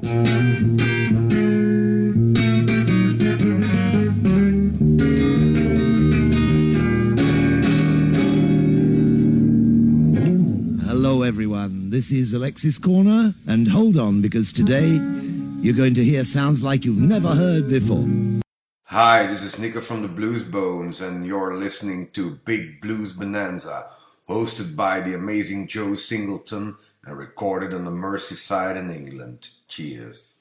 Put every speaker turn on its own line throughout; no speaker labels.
Hello, everyone. This is Alexis Korner, and hold on because today you're going to hear sounds like you've never heard before.
Hi, this is Nico from the Blues Bones, and you're listening to Big Blues Bonanza, hosted by the amazing Joe Singleton and recorded on the Merseyside in England. Cheers.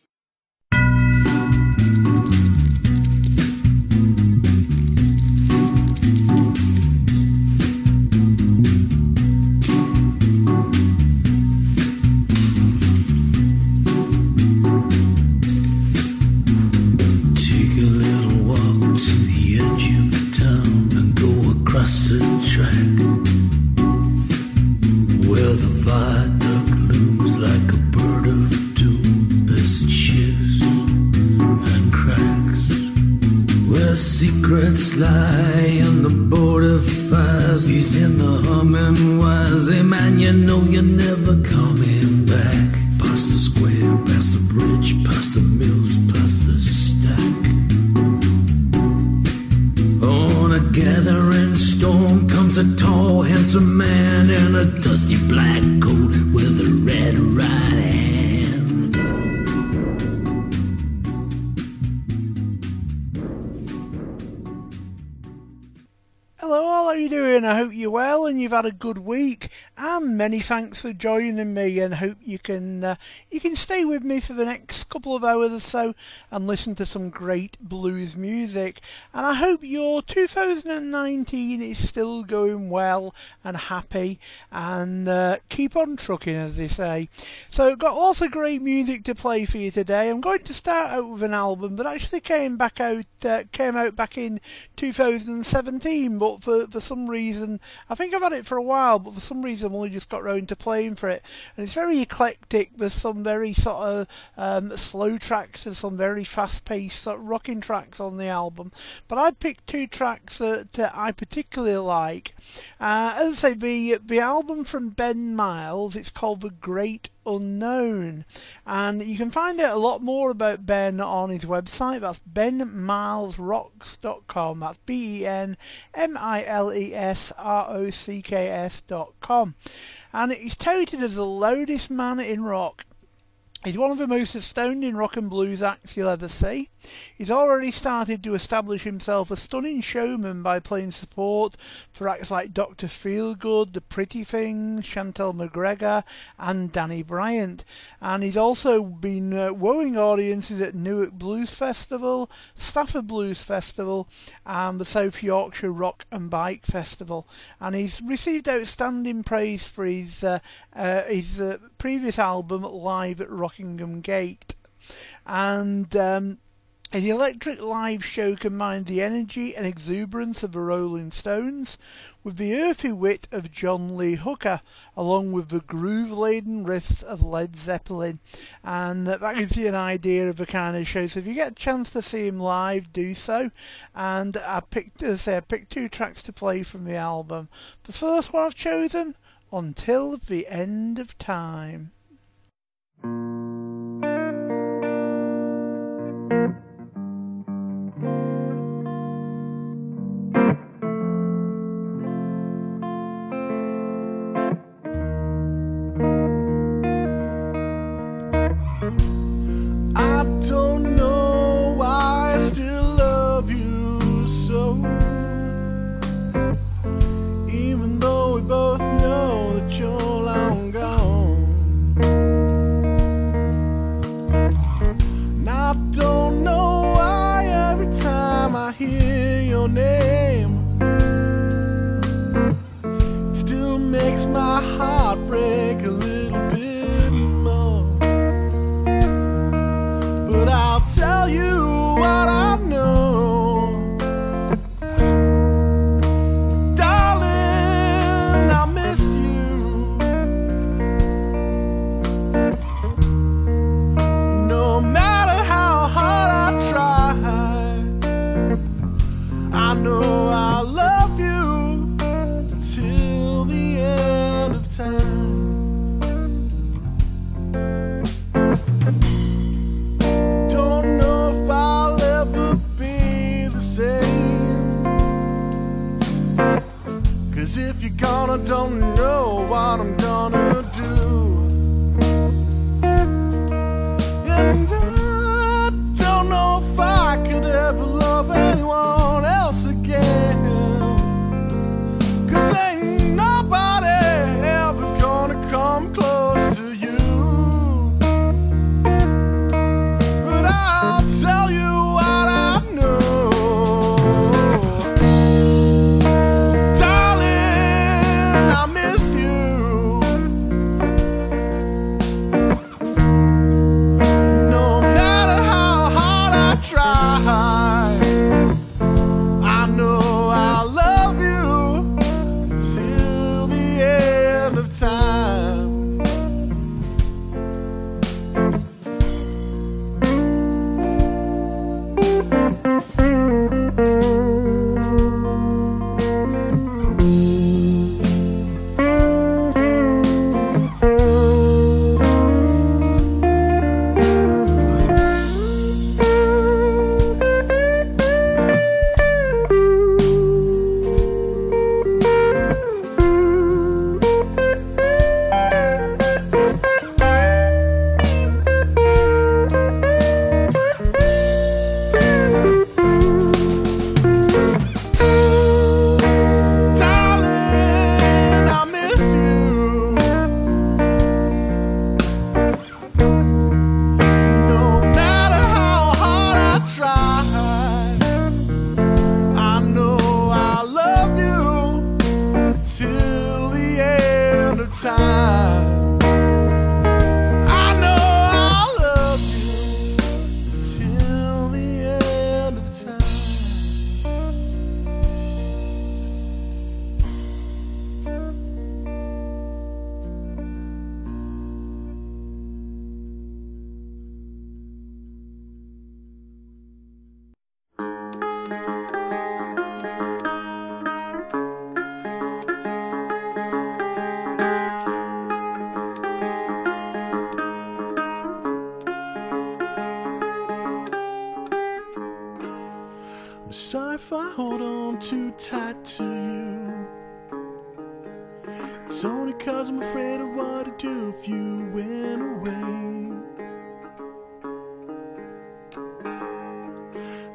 Lie and the border fires, he's in the humming wires. Hey man, you know you're never coming back. Past the square, past the bridge, past the mills, past the stack. On a gathering storm comes a tall, handsome man in a dusty black coat
and you've had a good week. And many thanks for joining me. And hope you can uh, you can stay with me for the next couple of hours or so and listen to some great blues music. And I hope your 2019 is still going well and happy and uh, keep on trucking, as they say. So, got lots of great music to play for you today. I'm going to start out with an album that actually came back out uh, came out back in 2017, but for for some reason, I think I've had it for a while, but for some reason, I've only just got round to playing for it. And it's very eclectic. There's some very sort of um, slow tracks and some very fast-paced sort of rocking tracks on the album. But I picked two tracks that uh, I particularly like. Uh, as I say, the the album from Ben Miles, it's called The Great unknown. And you can find out a lot more about Ben on his website. That's benmilesrocks.com. That's B E N M I L E S R O C K S.com. And he's touted as the loudest man in rock. He's one of the most astounding rock and blues acts you'll ever see. He's already started to establish himself a stunning showman by playing support for acts like Dr. Feelgood, The Pretty Things, Chantel McGregor, and Danny Bryant. And he's also been uh, audiences at Newark Blues Festival, Stafford Blues Festival, and the South Yorkshire Rock and Bike Festival. And he's received outstanding praise for his uh, uh, his uh, previous album, Live at Rockingham Gate. And um, an electric live show combined the energy and exuberance of the Rolling Stones with the earthy wit of John Lee Hooker, along with the groove-laden riffs of Led Zeppelin. And that gives you an idea of the kind of show. So if you get a chance to see him live, do so. And I picked, as I say, I picked two tracks to play from the album. The first one I've chosen, Until the End of Time.
sorry if I hold on too tight to you. It's only cause I'm afraid of what to do if you went away.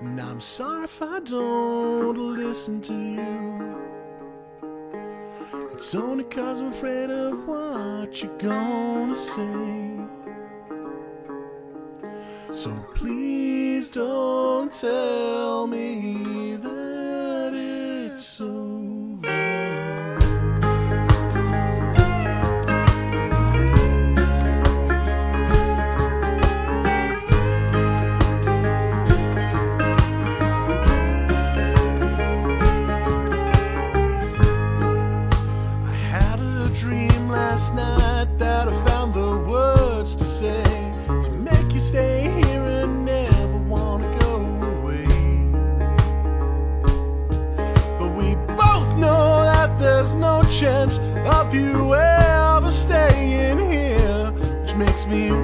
And I'm sorry if I don't listen to you. It's only cause I'm afraid of what you're gonna say. So please don't tell me that it's so. me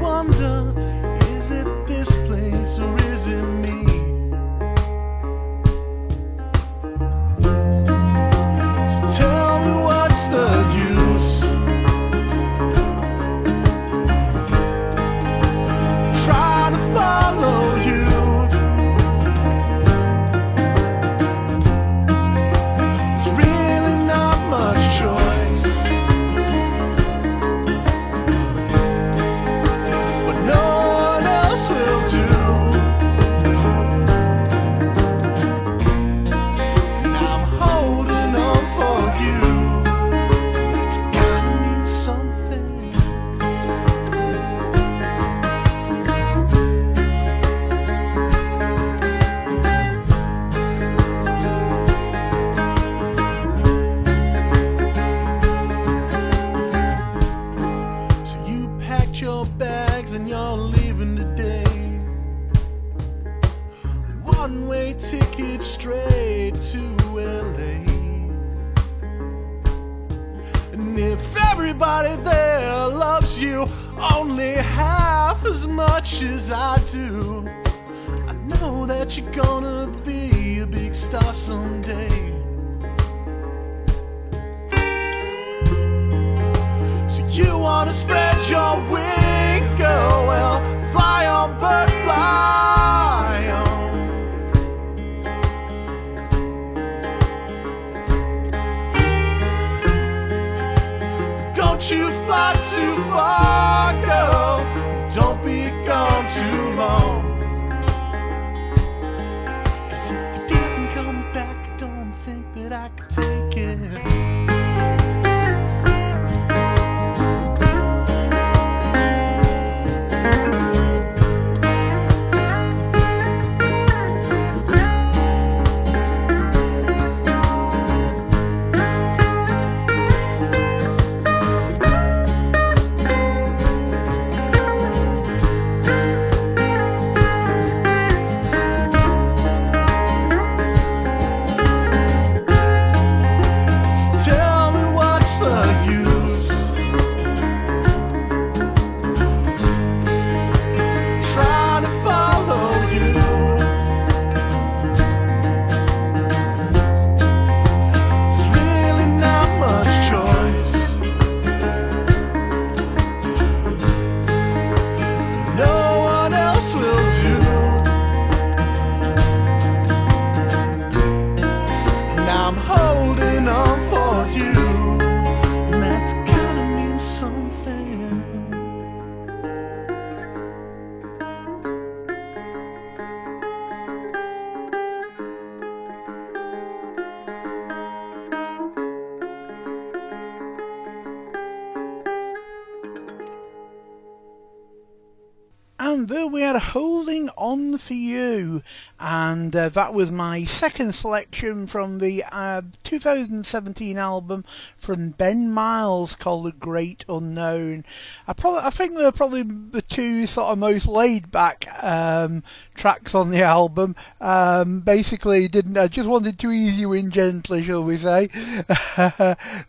uh, that was my second selection from the uh, 2017 album from Ben Miles called The Great Unknown. I, I think they're probably the two sort of most laid back um, tracks on the album. Um, basically, didn't I just wanted to ease you in gently, shall we say?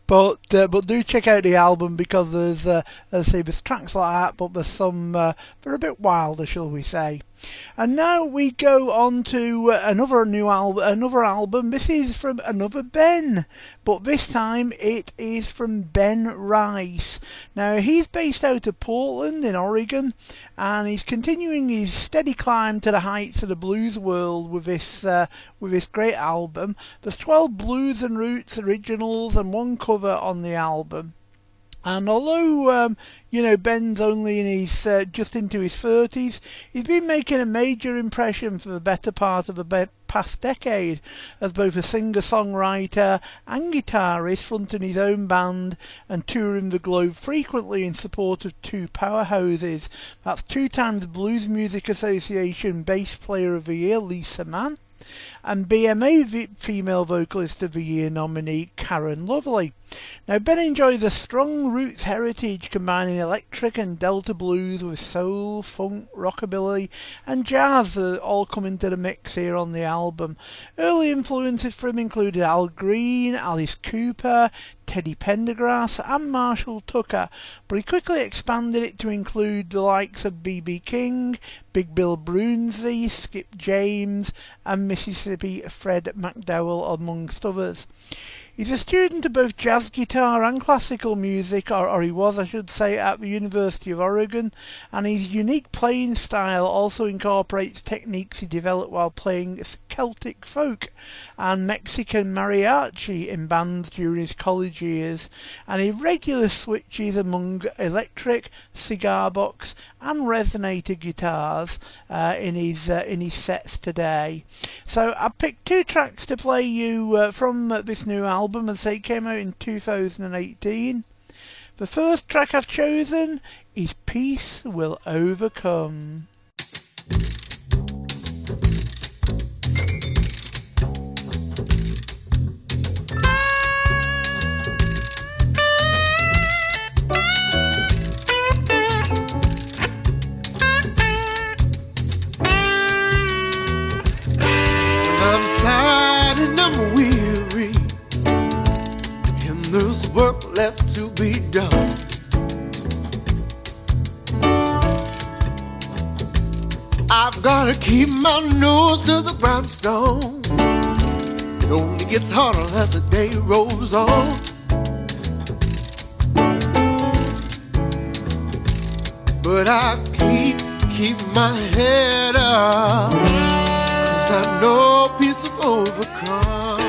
but uh, but do check out the album because there's uh, as I say there's tracks like that, but there's some uh, they're a bit wilder, shall we say? And now we go on to uh, another new album. Another album. This is from another Ben, but this time it is from Ben Rice. Now he's based out of Portland in Oregon, and he's continuing his steady climb to the heights of the blues world with this uh, with this great album. There's 12 blues and roots originals and one cover on the album. And although um, you know Ben's only in his uh, just into his thirties, he's been making a major impression for the better part of the be- past decade as both a singer-songwriter and guitarist, fronting his own band and touring the globe frequently in support of two powerhouses. That's two times Blues Music Association Bass Player of the Year Lisa Mann and BMA v- Female Vocalist of the Year nominee Karen Lovely. Now, Ben enjoys a strong roots heritage combining electric and Delta blues with soul, funk, rockabilly, and jazz all come into the mix here on the album. Early influences from him included Al Green, Alice Cooper, Teddy Pendergrass, and Marshall Tucker, but he quickly expanded it to include the likes of B.B. King, Big Bill Broonzy, Skip James, and Mississippi Fred McDowell, amongst others. He's a student of both jazz guitar and classical music, or, or he was, I should say, at the University of Oregon, and his unique playing style also incorporates techniques he developed while playing Celtic folk and Mexican mariachi in bands during his college years, and he regularly switches among electric, cigar box, and resonator guitars uh, in his uh, in his sets today. So I picked two tracks to play you uh, from this new album, and say it came out in 2018. The first track I've chosen is Peace Will Overcome.
Work left to be done. I've gotta keep my nose to the grindstone. It only gets harder as the day rolls on.
But I keep, keep my head up. Cause I know peace will overcome.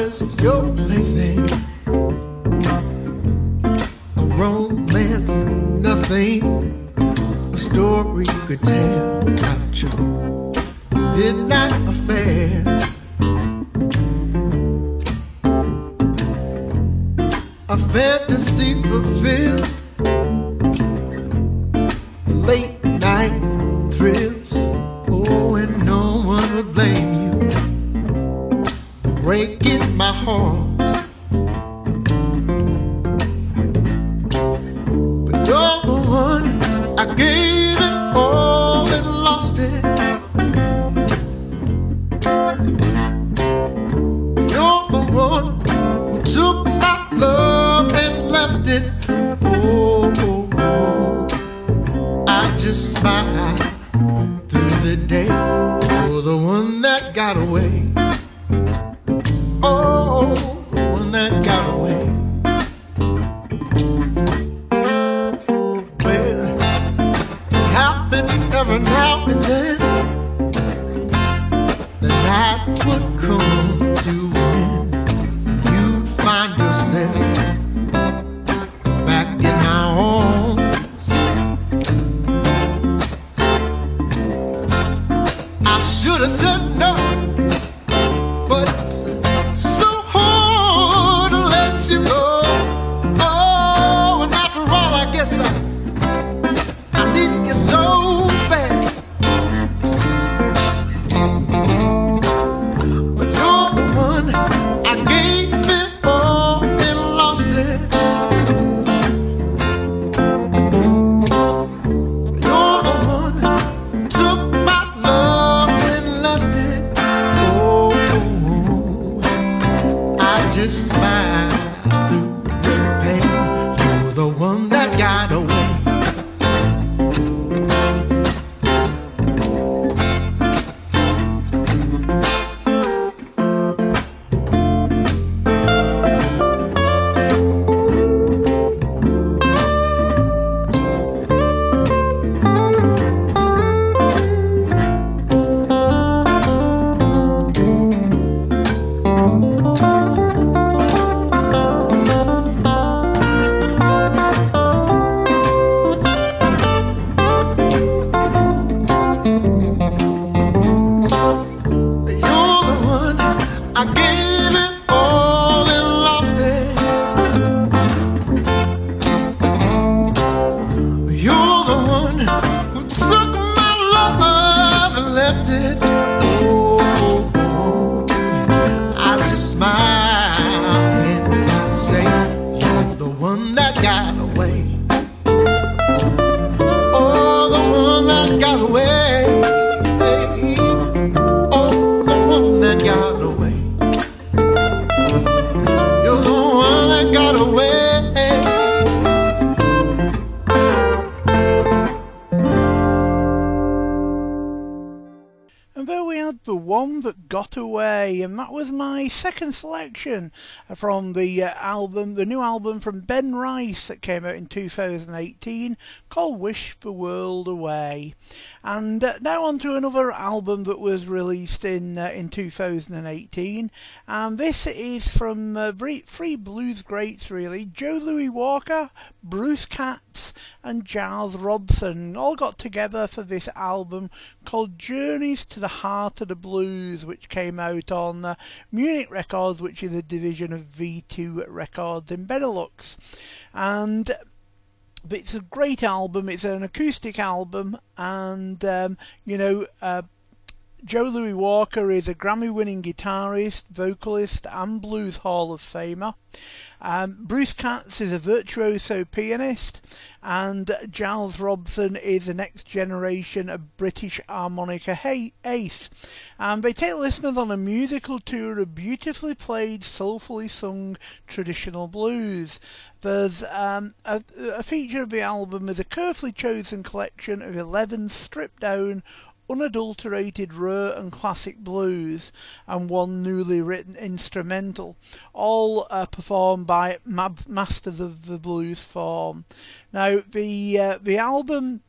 Just your plaything.
Selection from the uh, album, the new album from Ben Rice that came out in 2018 called Wish the World Away. And uh, now on to another album that was released in uh, in 2018. And this is from uh, three blues greats really, Joe Louis Walker, Bruce Katz and Giles Robson all got together for this album called Journeys to the Heart of the Blues, which came out on uh, Munich Records, which is a division of V2 Records in Benelux. And it's a great album. It's an acoustic album, and um, you know, uh, Joe Louis Walker is a Grammy winning guitarist, vocalist, and Blues Hall of Famer. Um, Bruce Katz is a virtuoso pianist, and Giles Robson is a next generation British harmonica ace. Um, they take listeners on a musical tour of beautifully played, soulfully sung traditional blues. There's um, a, a feature of the album is a carefully chosen collection of 11 stripped down unadulterated rare and classic blues, and one newly written instrumental, all uh, performed by masters of the blues form. Now, the uh, the album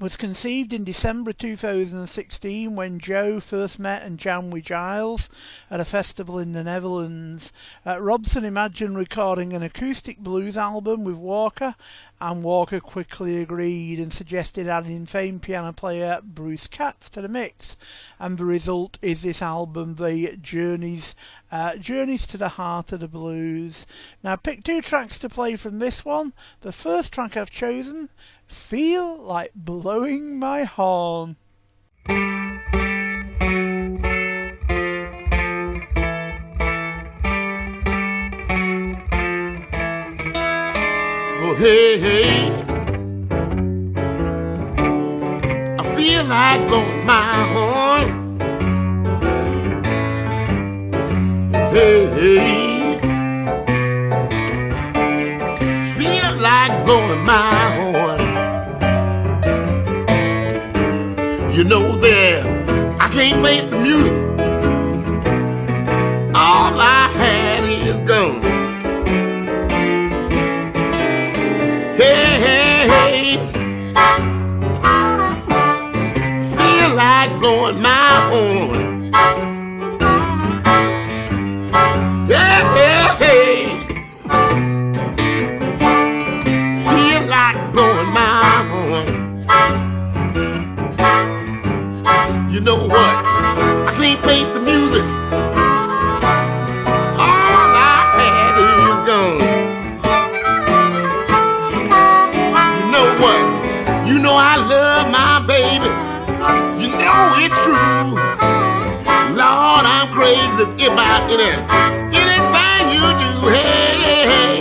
was conceived in December 2016 when Joe first met and jammed with Giles at a festival in the Netherlands. Uh, Robson imagined recording an acoustic blues album with Walker, and Walker quickly agreed and suggested adding famed piano player Bruce Katz to the mix. And the result is this album, the Journeys, uh, Journeys to the Heart of the Blues. Now, I picked two tracks to play from this one. The first track I've chosen feel like blowing my horn.
Oh, hey, hey. I feel like blowing my horn. Hey, hey. Feel like blowing my horn. You know that I can't face the music. All I had is gone. Hey, hey, hey. Feel like blowing my horn. you know what? I can't face the music. All I had is gone. You know what? You know I love my baby. You know it's true. Lord, I'm crazy about it. Anything you do, hey, hey, hey.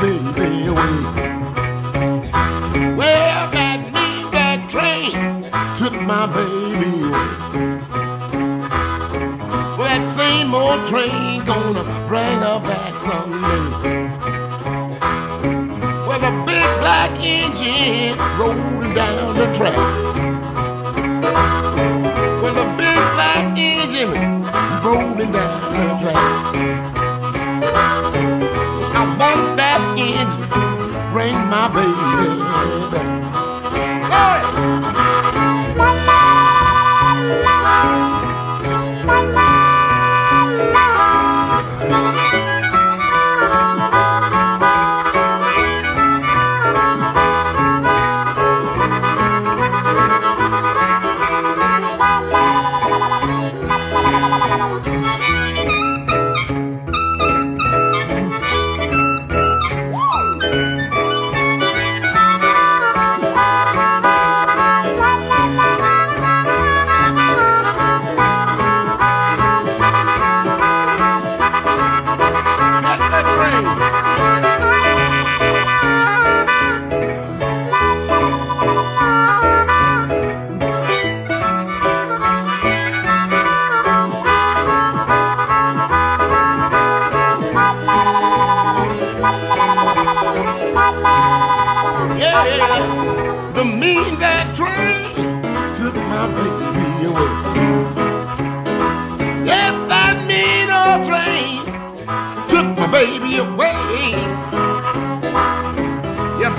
baby away. Well, that mean that train took my baby away. Well, that same old train gonna bring her back someday. Well, the big black engine rolling down the track.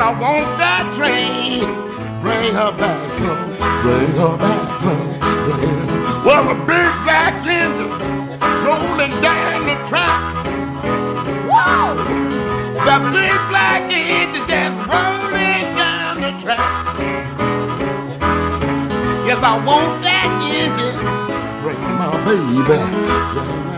I want that train. Bring her back some. Bring her back some. Yeah. Well, a big black engine rolling down the track. Whoa! The big black engine just rolling down the track. Yes, I want that engine. Bring my baby. Bring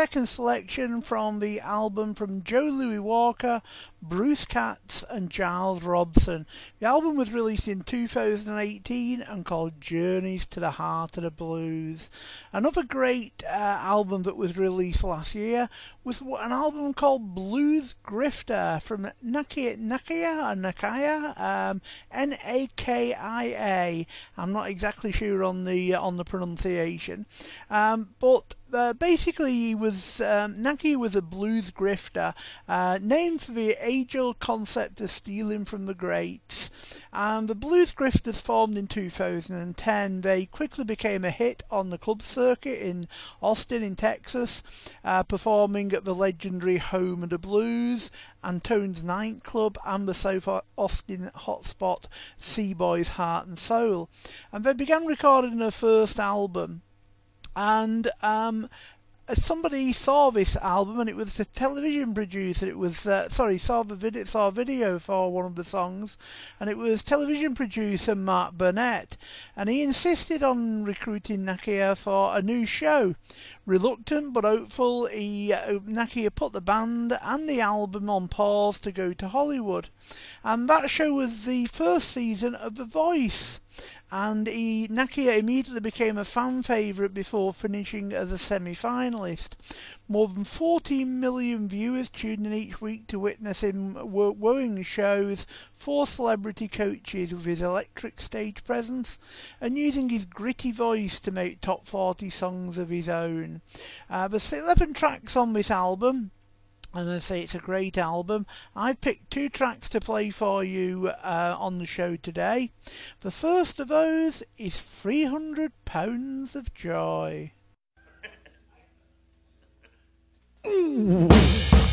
second selection from the album from Joe Louis Walker, Bruce Katz, and Giles Robson. The album was released in 2018 and called Journeys to the Heart of the Blues. Another great uh, album that was released last year was an album called Blues Grifter from Nakia, Nakia or um, N-A-K-I-A. I'm not exactly sure on the on the pronunciation, um, but uh, basically, he was um, Naki was a blues grifter, uh, named for the age-old concept of stealing from the greats. And the blues grifters formed in 2010. They quickly became a hit on the club circuit in Austin, in Texas, uh, performing at the legendary Home of the Blues, Antone's Nightclub, and the South Austin hotspot C-Boy's Heart and Soul. And they began recording their first album and um, somebody saw this album, and it was the television producer. It was uh, sorry, saw the video, saw a video for one of the songs, and it was television producer Mark Burnett, and he insisted on recruiting Nakia for a new show. Reluctant but hopeful, he uh, Nakia put the band and the album on pause to go to Hollywood, and that show was the first season of The Voice and he, Nakia immediately became a fan favourite before finishing as a semi-finalist. More than 14 million viewers tuned in each week to witness him wooing shows for celebrity coaches with his electric stage presence and using his gritty voice to make top 40 songs of his own. Uh, there's 11 tracks on this album and I say it's a great album. I've picked two tracks to play for you uh, on the show today. The first of those is 300 Pounds of Joy.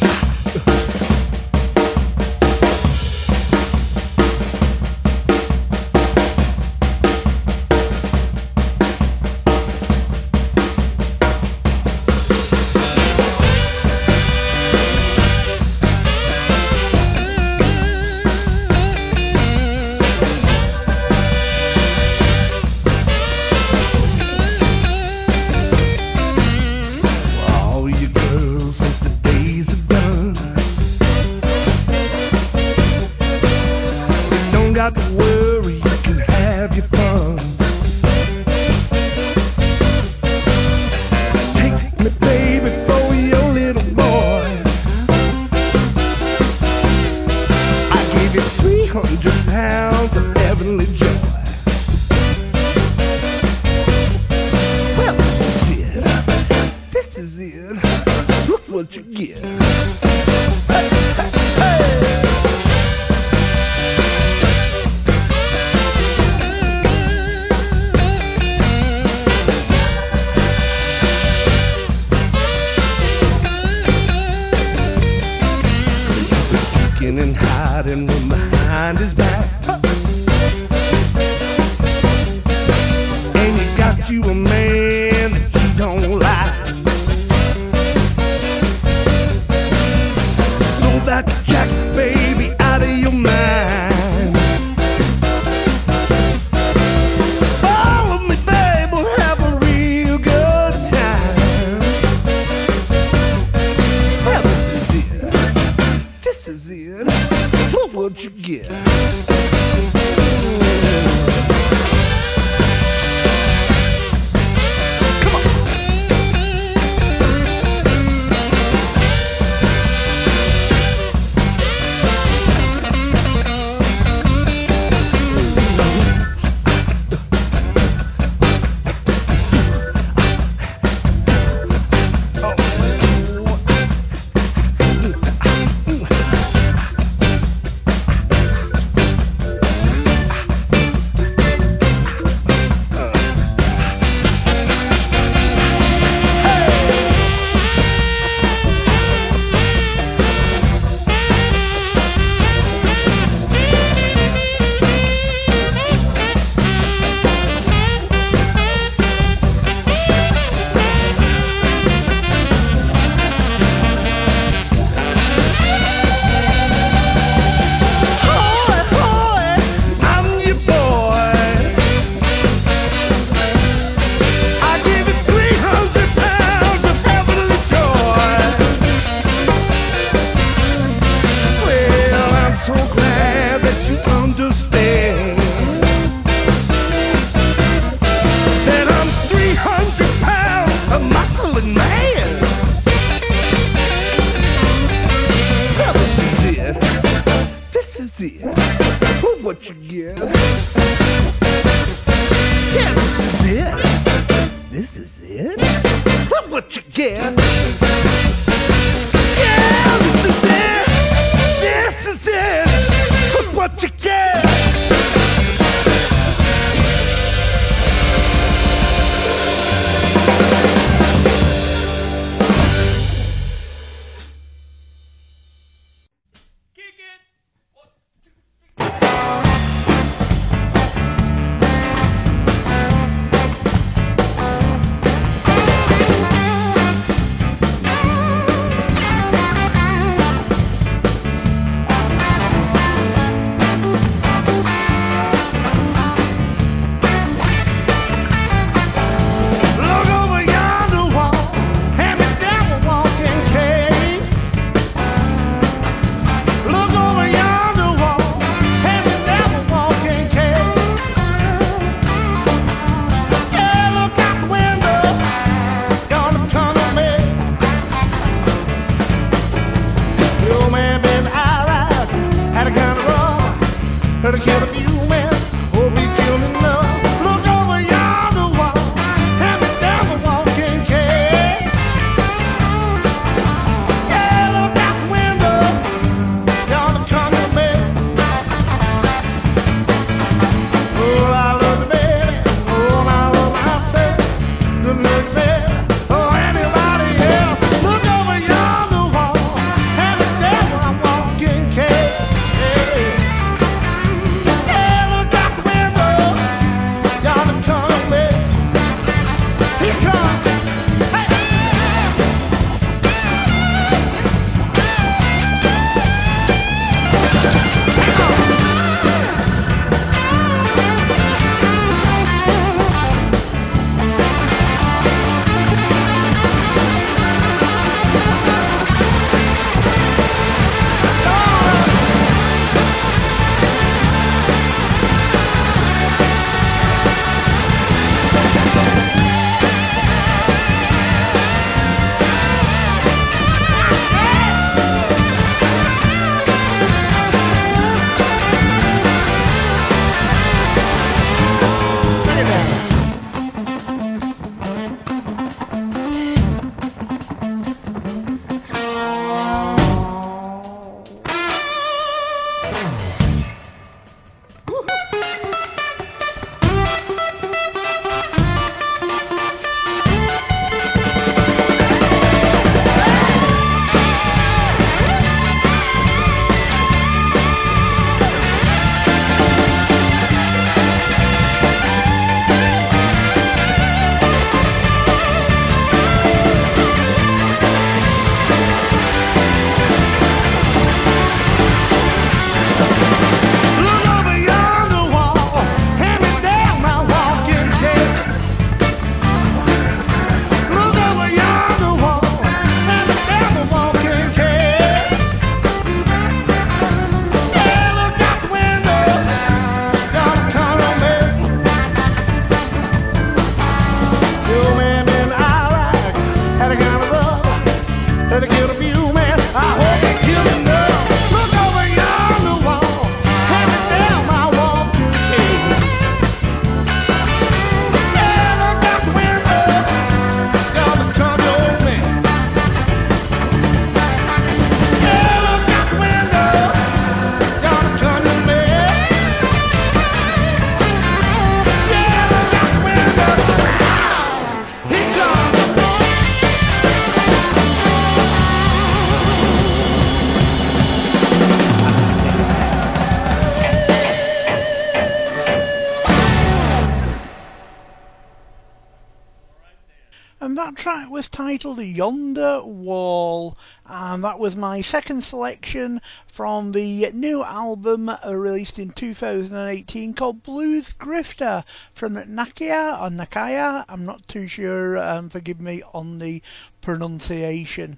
was titled Yonder Wall, and that was my second selection from the new album released in 2018 called Blues Grifter from Nakia or Nakaya. I'm not too sure, um, forgive me on the pronunciation.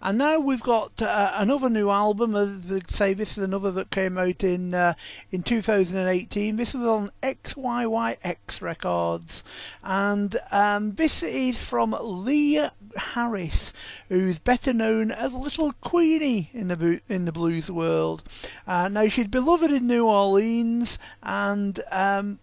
And now we've got uh, another new album. As they say, this is another that came out in uh, in 2018. This was on XYYX Records, and um, this is from Leigh Harris, who's better known as Little Queenie in the in the blues world. Uh, now she's beloved in New Orleans, and um,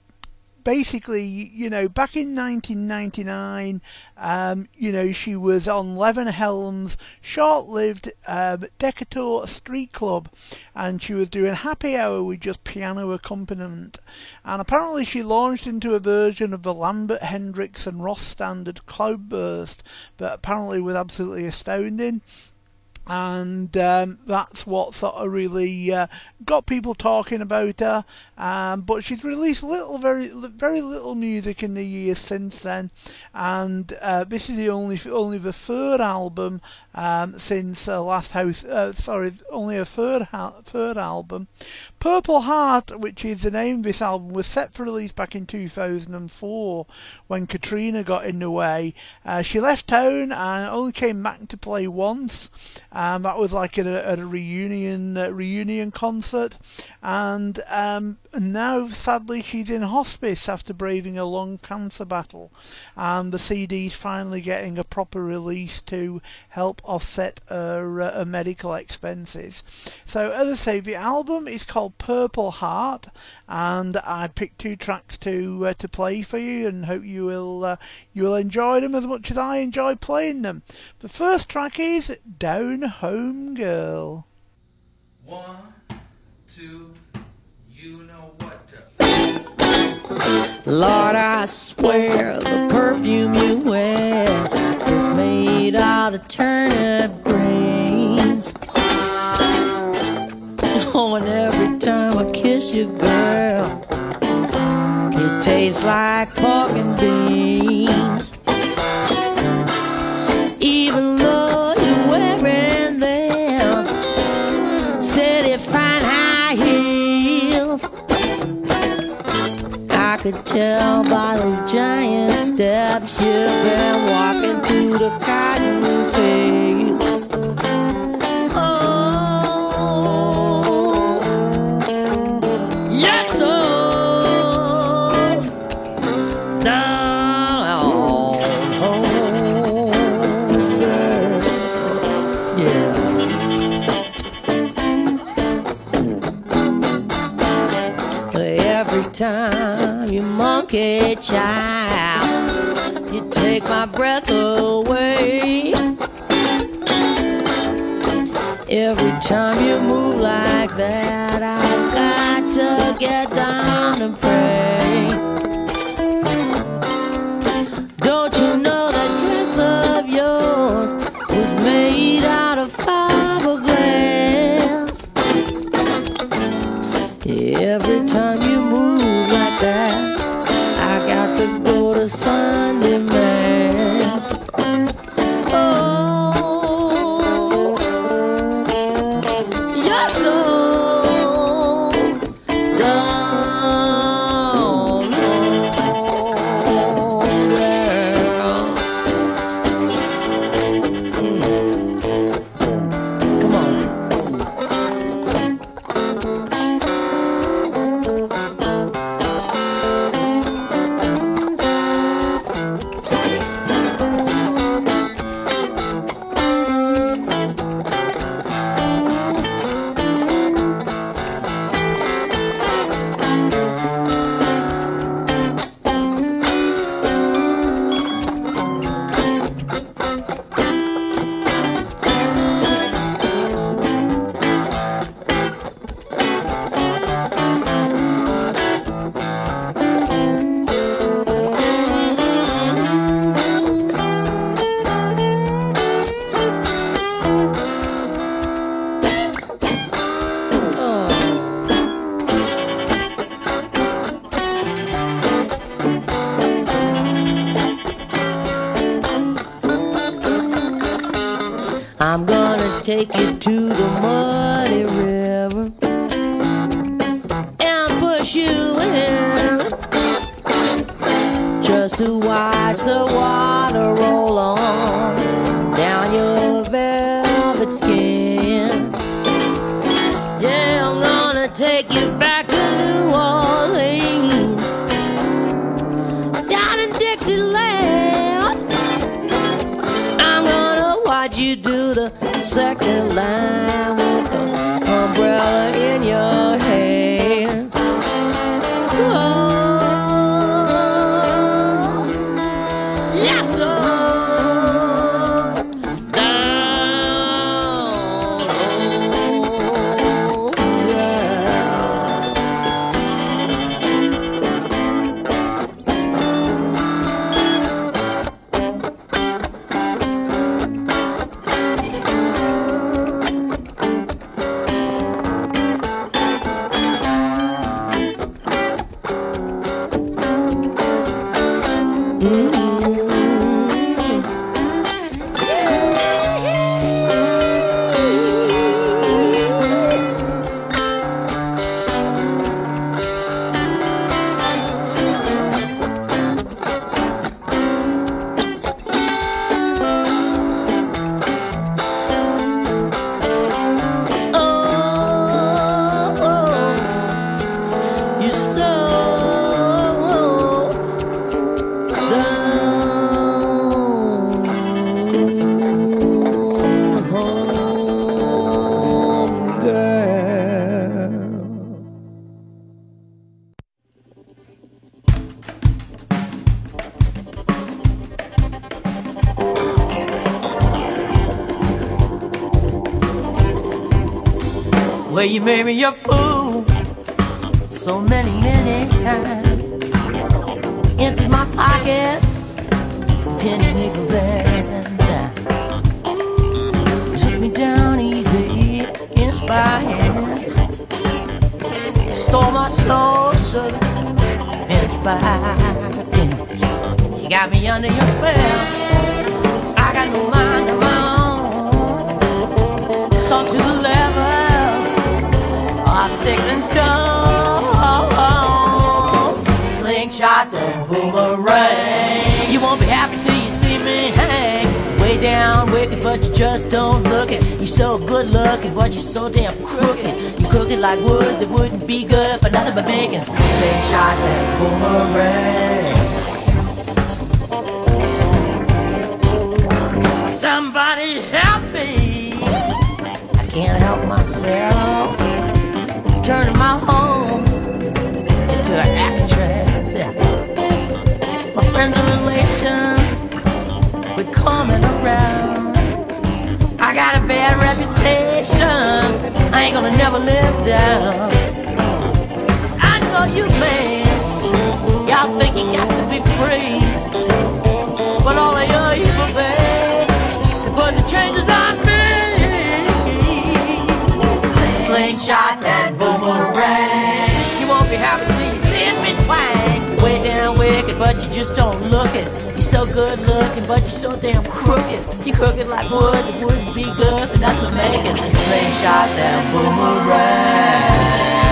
basically, you know, back in 1999, um, you know, she was on Levon Helm's short-lived um, Decatur Street Club, and she was doing Happy Hour with just piano accompaniment. And apparently, she launched into a version of the Lambert Hendricks and Ross standard Cloudburst, but apparently was absolutely astounding and um, that's what sort of really uh, got people talking about her. Um, but she's released little, very, very little music in the years since then, and uh, this is the only, only the third album um, since uh, Last House. Uh, sorry, only a third, ha- third album. Purple Heart, which is the name of this album, was set for release back in 2004 when Katrina got in the way. Uh, she left town and only came back to play once. Um, that was like at a, at a reunion uh, reunion concert, and um, now sadly she's in hospice after braving a long cancer battle, and the CD's finally getting a proper release to help offset her, uh, her medical expenses. So as I say, the album is called Purple Heart, and I picked two tracks to uh, to play for you, and hope you will uh, you will enjoy them as much as I enjoy playing them. The first track is Down Home Girl.
One, two, you know what to.
Lord, I swear the perfume you wear is made out of turnip greens. Oh, and every time I kiss you, girl, it tastes like pork and beans. Tell by those giant steps you've been walking through the cotton fields. Oh, yes, oh, time you child, you take my breath away. Every time you move like that, I got to get down and pray. You made me a fool so many, many times. Emptied my pockets, pennies, nickels, and. Took me down easy, inspired. Stole my soul, sugar, inspired. You got me under your spell. I got no mind of my own. It's all to the level of sticks and stones, slingshots and boomerangs. You won't be happy till you see me hang way down wicked, but you just don't look it. You're so good looking, but you're so damn crooked. You cook it like wood that wouldn't be good for nothing but bacon. Slingshots and boomerangs. Somebody help me! I can't help myself turning my home into an actress. My friends and relations quit coming around. I got a bad reputation. I ain't gonna never live down. I know you, man. Y'all think you got to be free. But all of your evil, babe, they put the changes on slingshots and boomerangs. You won't be happy till you see me swang. Way down wicked, but you just don't look it. You're so good looking, but you're so damn crooked. You're crooked like wood that wouldn't be good for nothing making slingshots and boomerangs.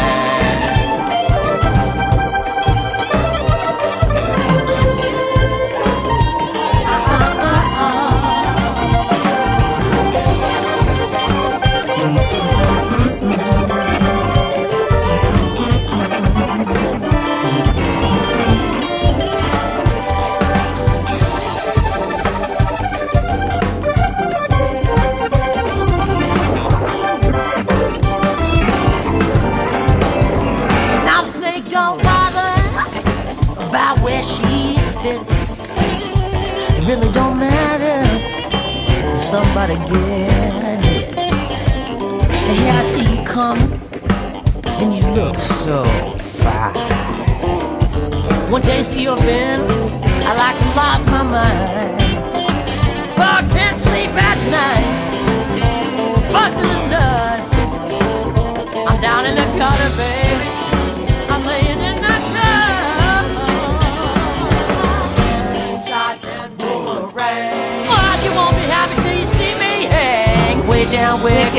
Somebody get it. And here I see you coming, and you look so fine. One taste of your pen, I like to lose my mind. But I can't sleep at night, busting a nut. I'm down in the gutter, baby.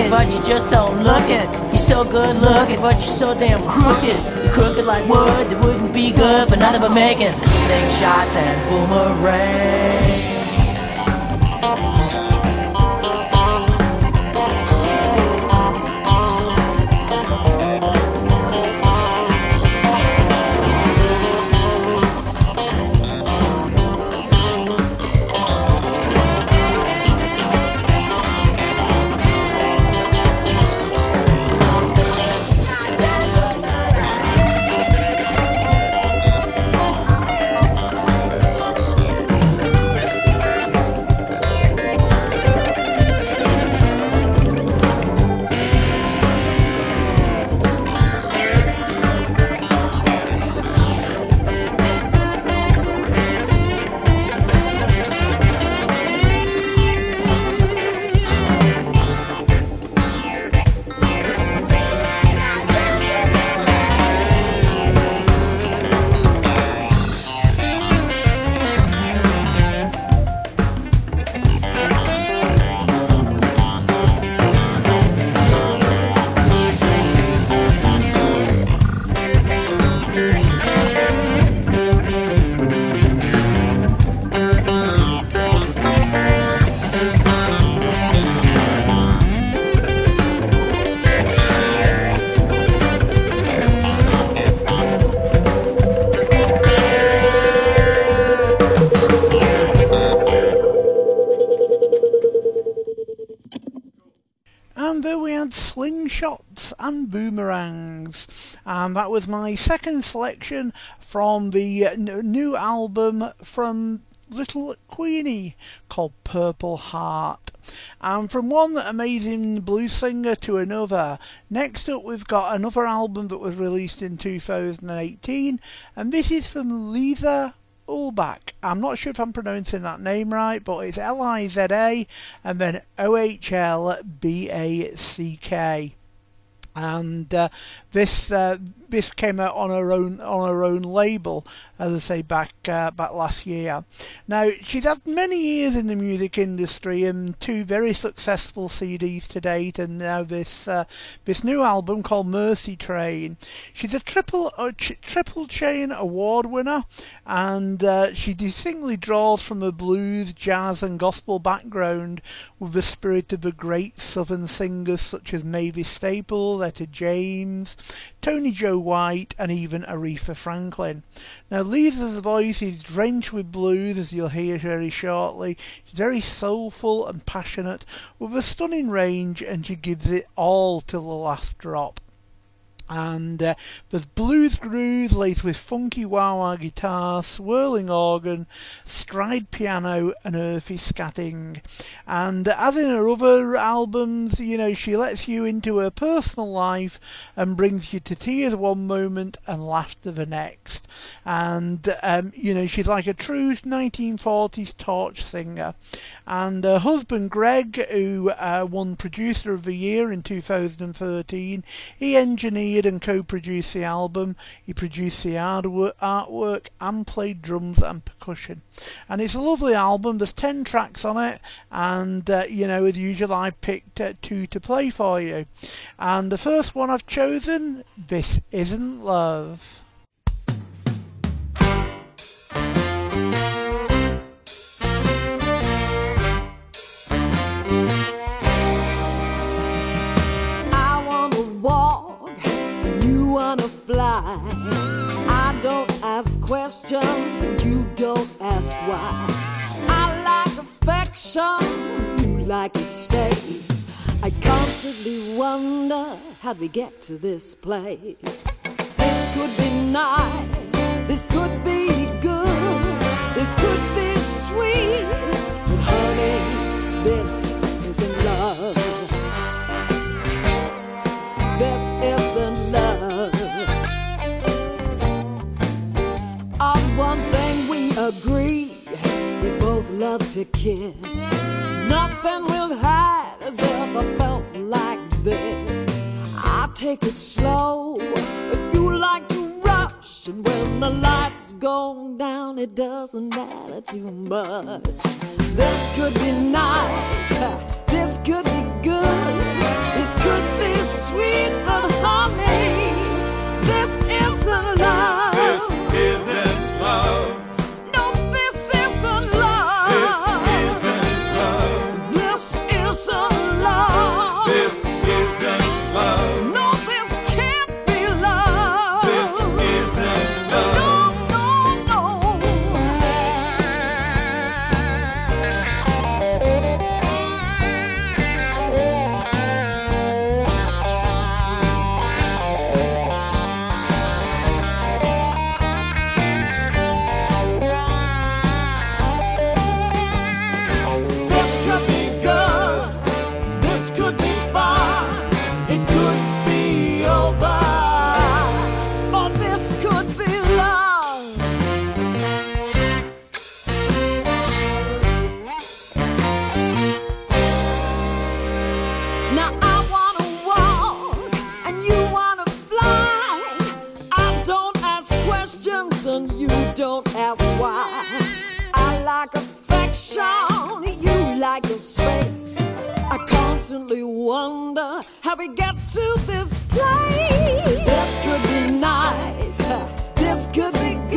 But you just don't look it. You're so good looking, but you're so damn crooked. You're crooked like wood that wouldn't be good for nothing but making big shots and boomerangs.
Was my second selection from the uh, new album from Little Queenie called Purple Heart. And from one amazing blues singer to another, next up we've got another album that was released in 2018, and this is from Liza Ohlback. I'm not sure if I'm pronouncing that name right, but it's L I Z A and then O H L B A C K. And uh, this uh, this came out on her own on her own label, as I say back uh, back last year. Now she's had many years in the music industry and two very successful CDs to date, and now this uh, this new album called Mercy Train. She's a triple ch- triple chain award winner, and uh, she distinctly draws from a blues, jazz, and gospel background with the spirit of the great southern singers such as Mavis Staples, Etta James, Tony Joe White, and even Aretha Franklin. Now, Liza's voice is drenched with blues, as you'll hear very shortly. She's very soulful and passionate, with a stunning range, and she gives it all till the last drop and uh, there's blues grooves laced with funky wah-wah guitar, swirling organ, stride piano, and earthy scatting. And as in her other albums, you know, she lets you into her personal life and brings you to tears one moment and laughter the next. And um, you know, she's like a true 1940s torch singer. And her husband Greg, who uh, won Producer of the Year in 2013, he engineered and co-produced the album. He produced the artwork, artwork and played drums and percussion. And it's a lovely album. There's ten tracks on it, and uh, you know, as usual, I picked uh, two to play for you. And the first one I've chosen, "This Isn't Love."
Fly. I don't ask questions, and you don't ask why. I like affection, you like space. I constantly wonder how'd we get to this place. This could be nice, this could be good, this could be sweet. But honey, this isn't love. agree we both love to kiss. Nothing we'll hide has ever felt like this. I take it slow, but you like to rush. And when the lights go down, it doesn't matter too much. This could be nice, this could be good, this could be sweet, but honey, this isn't love. Sean, you like your space. I constantly wonder how we get to this place. This could be nice. This could be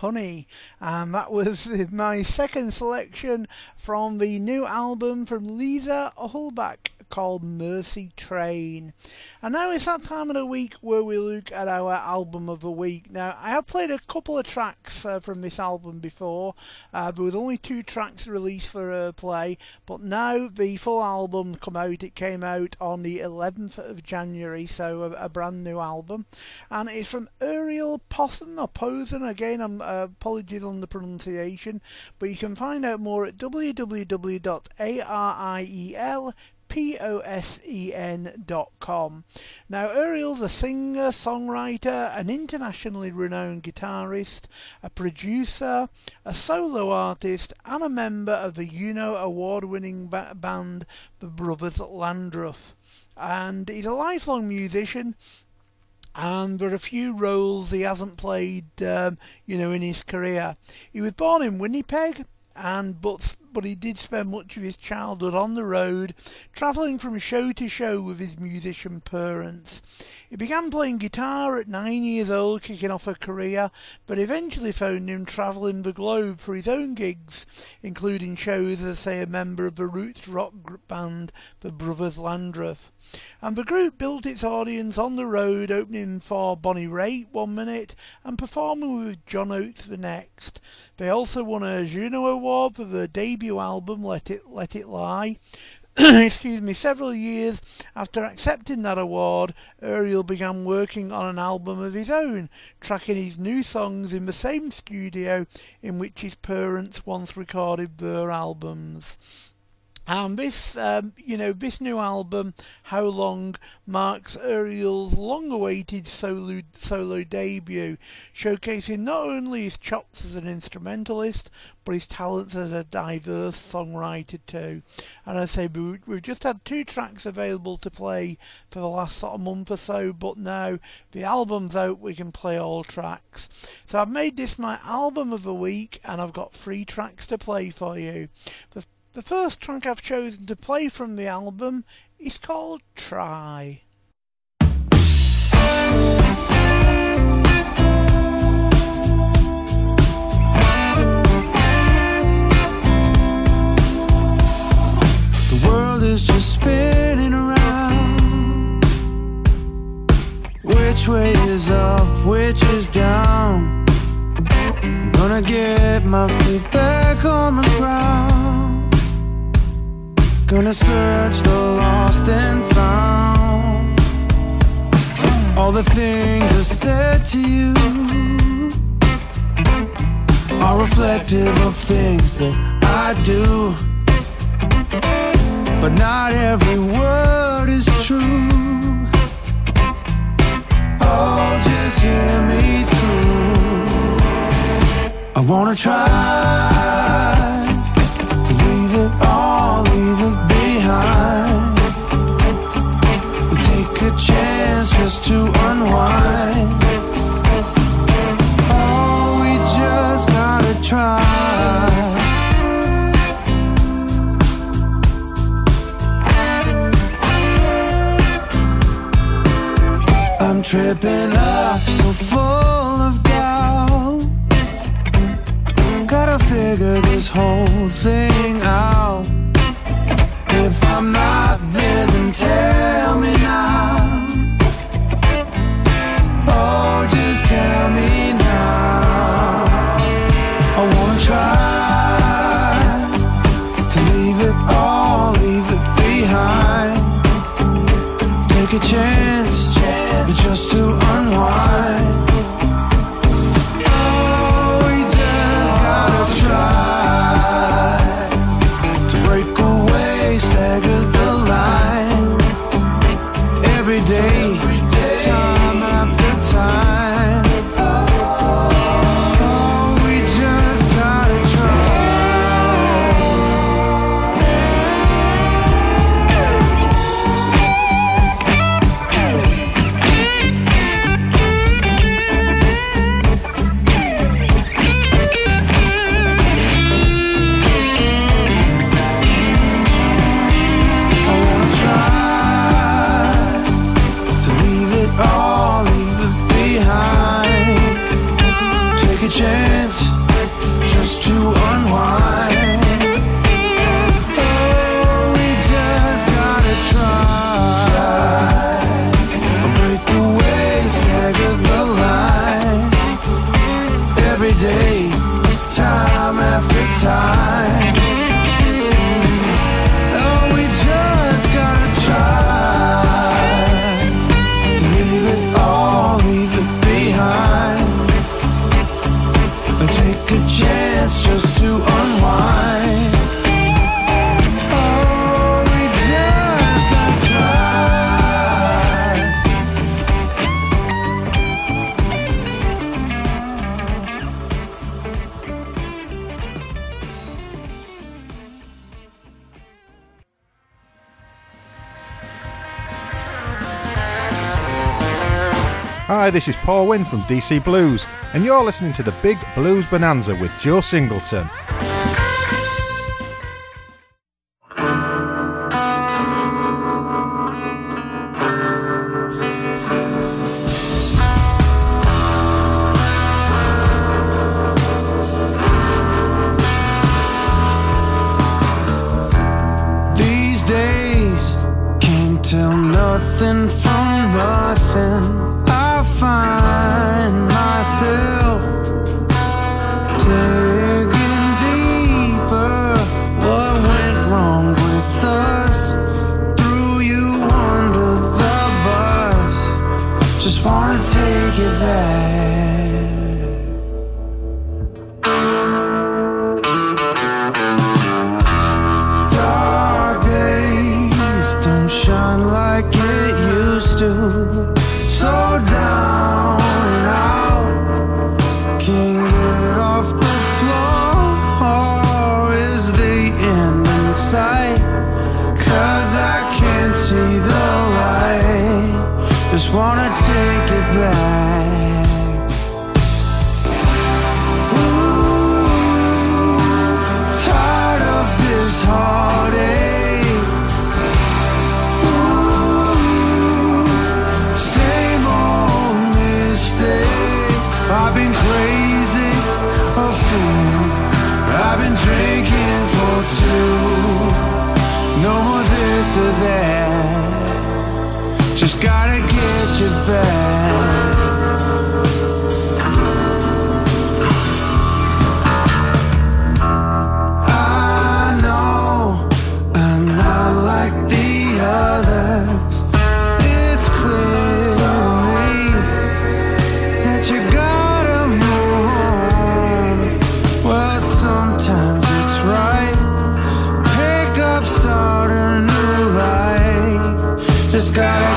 Honey, and
that
was my second selection from the new album from Liza Ohlback called Mercy Train. And now it's that time of the week where we look at our album of the week. Now, I have played a couple of tracks uh, from this album before. Uh, there was only two tracks released for uh, play, but now the full album come out. It came out on the 11th of January, so a, a brand new album. And it's from Ariel Posson or Posen. Again, I'm uh, apologies on the pronunciation, but you can find out more at www.ariel P-O-S-E-N.com. Now, Ariel's a singer, songwriter, an internationally renowned guitarist, a producer, a solo artist, and a member of the Juno award-winning ba- band The Brothers Landreth. And he's a lifelong musician and there are a few roles he hasn't played, um, you know, in his career. He was born in Winnipeg, and but but he did spend much of his childhood on the road, travelling from show to show with his musician parents. He began playing guitar at nine years old, kicking off a career, but eventually found him travelling the globe for his own gigs, including shows as, say, a member of the roots rock band, the Brothers Landreth. And the group built its audience on the road, opening for Bonnie Raitt one minute and performing with John Oates the next. They also won a Juno Award for their debut album, Let It Let It Lie. excuse me, several years after accepting that award, Ariel began working on an album of his own, tracking his new songs in the same studio in which his parents once recorded their albums. And this, um, you know, this new album, How Long, marks Ariel's long-awaited solo solo debut, showcasing not only his chops as an instrumentalist, but his talents as a diverse songwriter too. And I say we've just had two tracks available to play for the last sort of month or so, but now the album's out, we can play all tracks. So I've made this my album of the week, and I've got three tracks to play for you. The the first track I've chosen to play from the album is called Try.
The world is just spinning around. Which way is up? Which is down? I'm gonna get my feet back on the ground. Gonna search the lost and found. All the things I said to you are reflective of things that I do. But not every word is true. Oh, just hear me through. I wanna try just to unwind. Oh, we just gotta try. I'm tripping up, so full of doubt. Gotta figure this whole thing out. If I'm not there, chance, this is Paul Wynn from DC Blues, and you're listening to the Big Blues Bonanza with Joe Singleton.
there. Just gotta get you back. sky.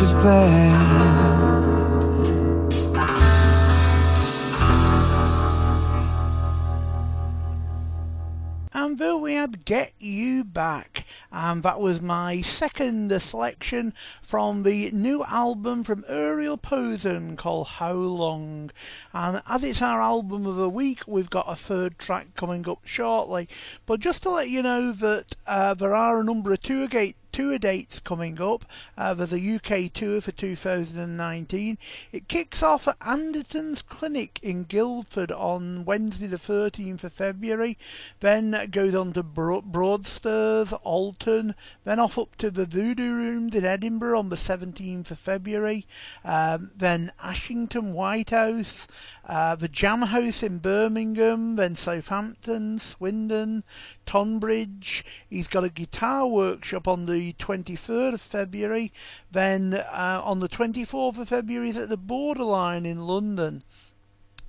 You back.
And there we had Get You Back. And that was my second selection from the new album from Ariel Posen called How Long. And as it's our album of the week, we've got a third track coming up shortly. But just to let you know that uh, there are a number of tour gate tour dates coming up. Uh, there's a UK tour for 2019. It kicks off at Anderton's Clinic in Guildford on Wednesday the 13th of February, then goes on to Bro- Broadstairs, Alton, then off up to the Voodoo Rooms in Edinburgh on the 17th of February, um, then Ashington White House, uh, the Jam House in Birmingham, then Southampton, Swindon, Tonbridge. He's got a guitar workshop on the 23rd of February. Then uh, on the 24th of February, at the Borderline in London.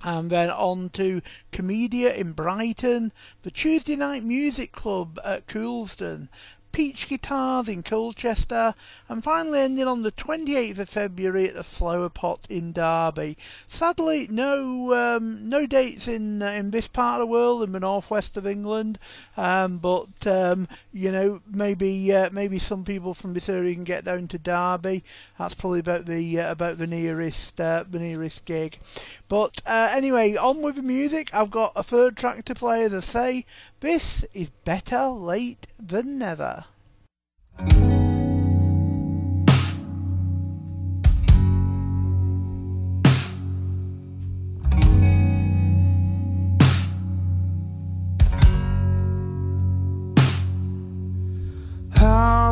And then on to Komedia in Brighton, the Tuesday Night Music Club at Coulsdon, Peach Guitars in Colchester, and finally ending on the 28th of February at the Flower Pot in Derby. Sadly, no um, no dates in uh, in this part of the world in the northwest of England, um, but um, you know maybe uh, maybe some people from this area can get down to Derby. That's probably about the uh, about the nearest uh, the nearest gig. But uh, anyway, on with the music. I've got a third track to play, as I say. This is better late than never.
How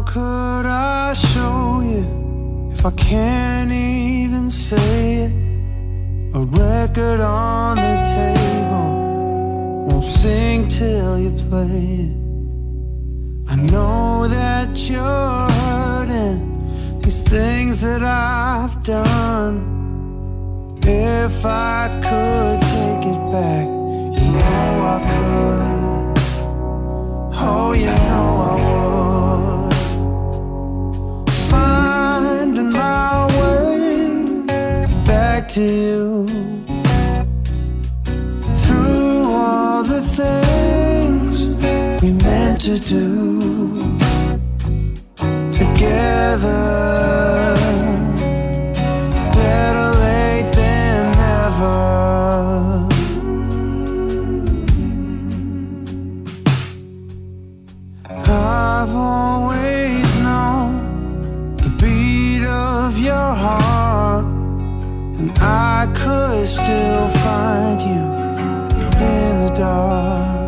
could I show you if I can't even say it? A record on the table won't sing till you play it. I know that you're hurting these things that I've done. If I could take it back, you know I could. Oh, you know I would. Finding my way back to you to do together. Better late than never. I've always known the beat of your heart, and I could still find you in the dark.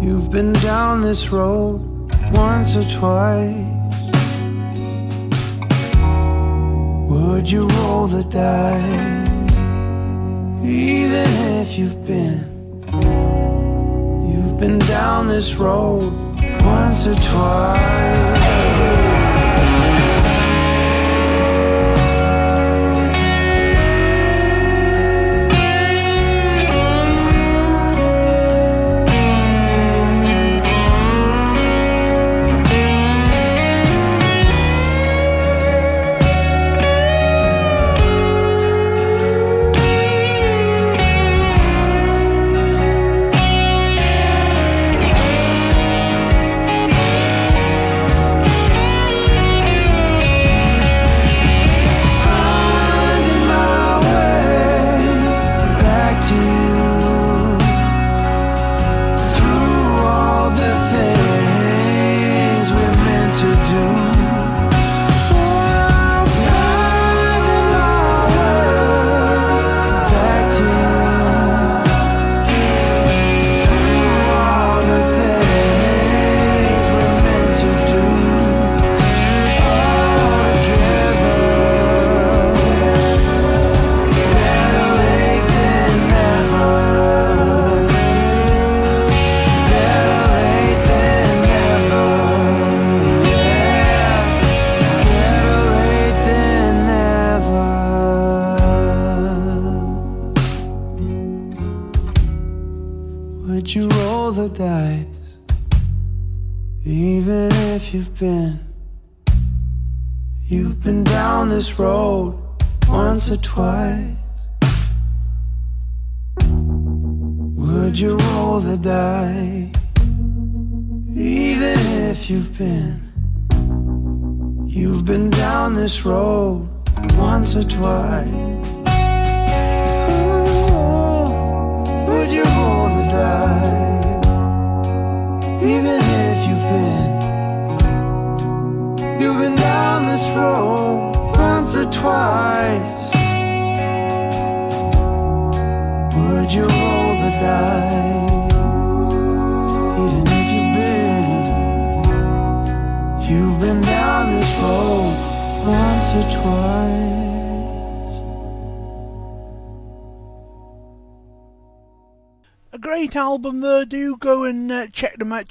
You've been down this road once or twice. Would you roll the dice? Even if you've been You've been down this road once or twice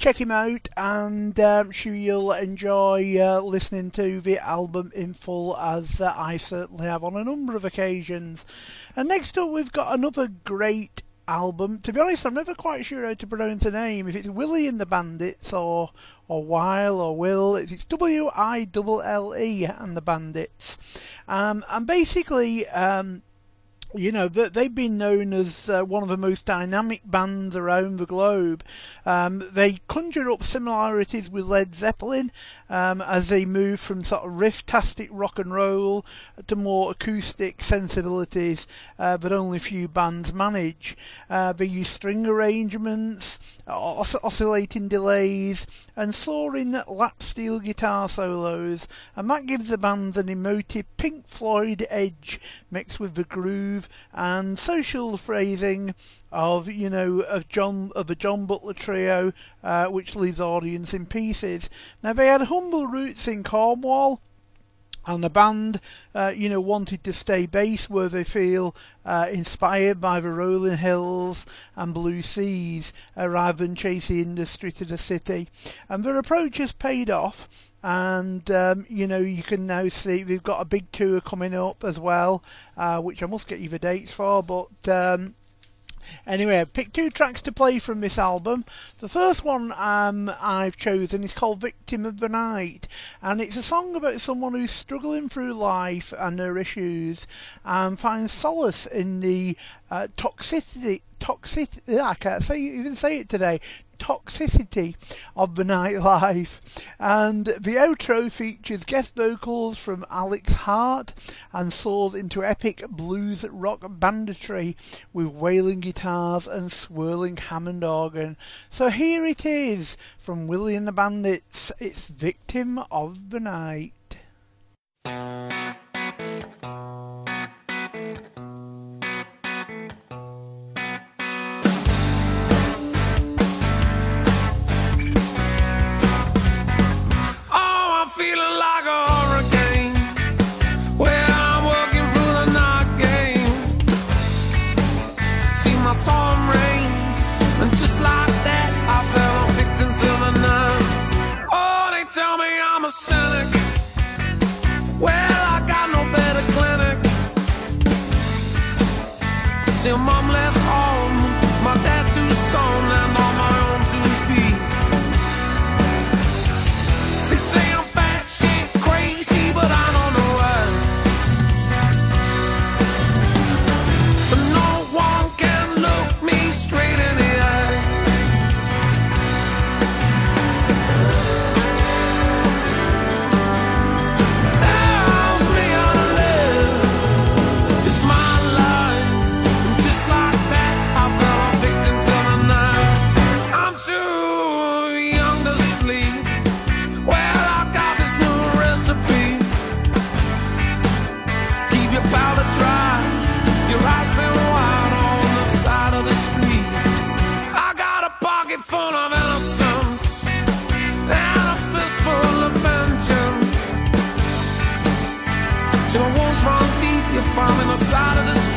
check him out, and um, sure you'll enjoy uh, listening to the album in full, as uh, I certainly have on a number of occasions. And next up, we've got another great album. To be honest, I'm never quite sure how to pronounce the name. If it's Wille and the Bandits or or Weil or Will, it's, it's W I L L E and the Bandits. Um, and basically. Um, you know that they've been known as uh, one of the most dynamic bands around the globe. Um, they conjure up similarities with Led Zeppelin um, as they move from sort of riff-tastic rock and roll to more acoustic sensibilities uh, that only few bands manage. Uh, they use string arrangements, os- oscillating delays, and soaring lap steel guitar solos, and that gives the band an emotive Pink Floyd edge mixed with the groove and social phrasing of you know of John of the John Butler trio, uh, which leaves audience in pieces. Now they had humble roots in Cornwall. And the band, uh, you know, wanted to stay based where they feel uh, inspired by the rolling hills and blue seas, uh, rather than chase the industry to the city. And their approach has paid off and um, you know you can now see they've got a big tour coming up as well, uh, which I must get you the dates for. But um, Anyway, I've picked two tracks to play from this album. The first one um, I've chosen is called Victim of the Night, and it's a song about someone who's struggling through life and their issues and finds solace in the uh, toxicity. Toxicity, I can't say even say it today. Toxicity of the nightlife, and the outro features guest vocals from Alex Hart and soars into epic blues rock banditry with wailing guitars and swirling Hammond organ. So here it is from Wille and the Bandits. It's Victim of the Night.
You find the side of the street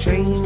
change.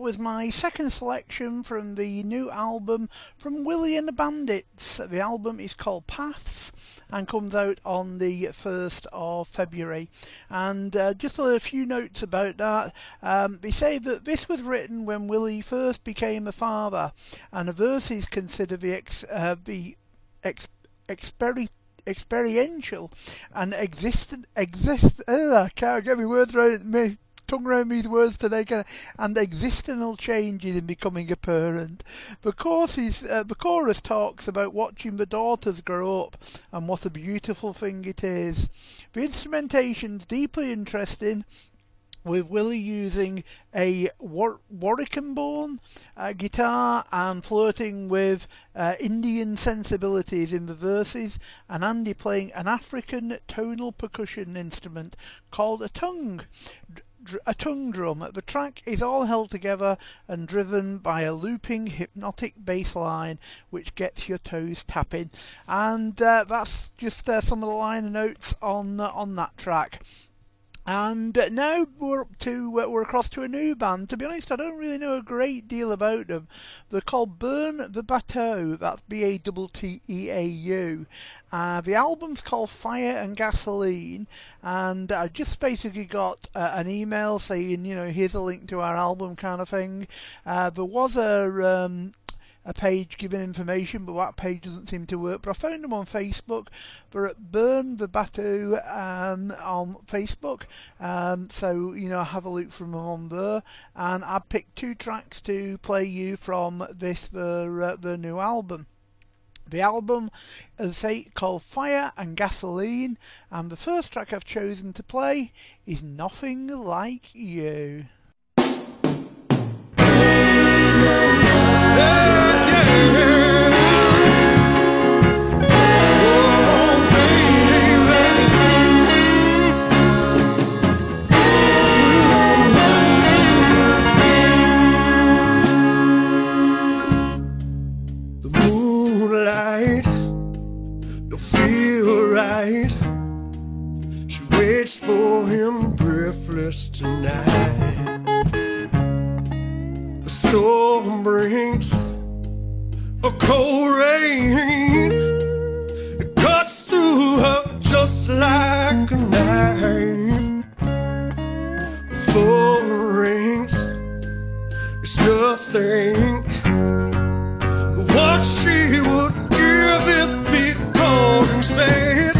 that
was my second selection from the new album from Wille and the Bandits. The album is called Paths and comes out on the 1st of February. And uh, just a few notes about that. Um, they say that this was written when Wille first became a father, and the verses consider the, ex, uh, the ex, experiential and existent exist. Uh, can't get me words right tongue round these words today, and existential changes in becoming a parent. The, course uh, the chorus talks about watching the daughters grow up and what a beautiful thing it is. The instrumentation's deeply interesting with Wille using a War- Warwickenborn uh, guitar and flirting with uh, Indian sensibilities in the verses, and Andy playing an African tonal percussion instrument called a tongue. A tongue drum. The track is all held together and driven by a looping hypnotic bass line which gets your toes tapping. And uh, that's just uh, some of the liner notes on uh, on that track. And uh, now we're up to uh, we're across to a new band. To be honest, I don't really know a great deal about them. They're called Burn the Batteau. That's B A T T E A U. Uh, the album's called Fire and Gasoline, and I just basically got uh, an email saying, you know, here's a link to our album, kind of thing. Uh, there was a um, a page giving information, but that page doesn't seem to work. But I found them on Facebook. They're at Burn the Batteau um, on Facebook. Um, so, you know, have a look from them on there. And I picked two tracks to play you from this, their, uh, their new album. The album, as I say, called Fire and Gasoline, and the first track I've chosen to play is Nothing Like You.
Tonight. The storm brings a cold rain. It cuts through her just like a knife. Phone rings. It's nothing what she would give if he called and said,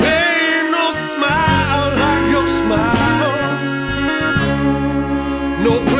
There Ain't no smile like your smile. No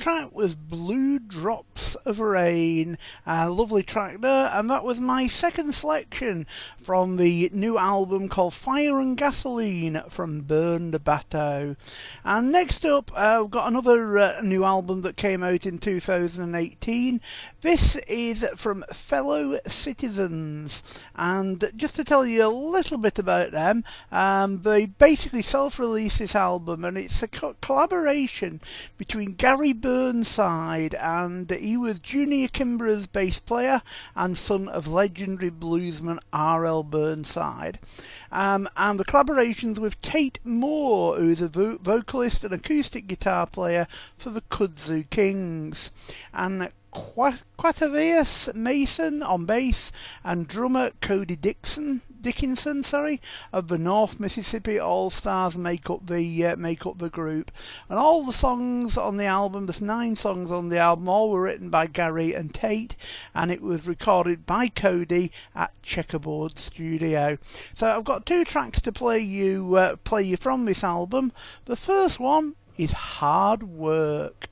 And
that track was Blue Drops of Rain, a lovely track there, and that was my second selection from the new album called Fire and Gasoline from Burn the Batteau. And next up, uh, I've got another uh, new album that came out in 2018. This is from Fellow Citizens, and just to tell you a little bit about them, um, they basically self-released this album, and it's a co- collaboration between Gary Burnside, and he was Junior Kimbrough's bass player and son of legendary bluesman R.L. Burnside. Um, and the collaborations with Tate Moore, who's a vo- vocalist and acoustic guitar player for the Kudzu Kings. And Quatavius Mason on bass and drummer Cody Dixon Dickinson, sorry, of the North Mississippi All Stars make up the uh, make up the group. And all the songs on the album, there's nine songs on the album, all were written by Gary and Tate, and it was recorded by Cody at Checkerboard Studio. So I've got two tracks to play you uh, play you from this album. The first one is Hard Work.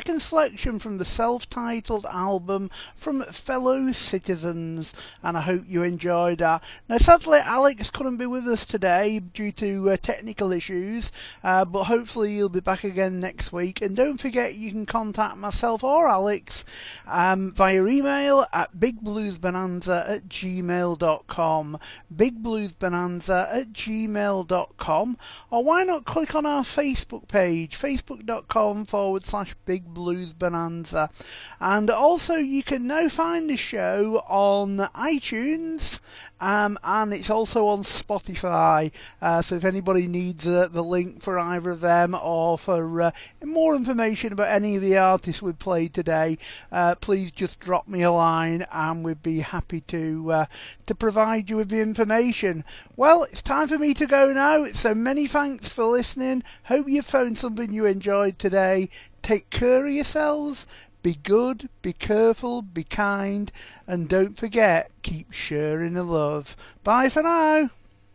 Second selection from the self titled album from Fellow Citizens. And I hope you enjoyed that. Now, sadly, Alex couldn't be with us today due to uh, technical issues, uh, but hopefully he'll be back again next week. And don't forget, you can contact myself or Alex um, via email at bigbluesbonanza at gmail.com. Bigbluesbonanza at gmail.com. Or why not click on our Facebook page, facebook.com forward slash Big Blues Bonanza. And also, you can now find the show on iTunes um, and it's also on Spotify. Uh, so if anybody needs uh, the link for either of them or for uh, more information about any of the artists we've played today, uh, please just drop me a line and we'd be happy to uh, to provide you with the information. Well, it's time for me to go now. So many thanks for listening. Hope you found something you enjoyed today. Take care of yourselves. Be good, be careful, be kind, and don't forget, keep sharing the love. Bye for now.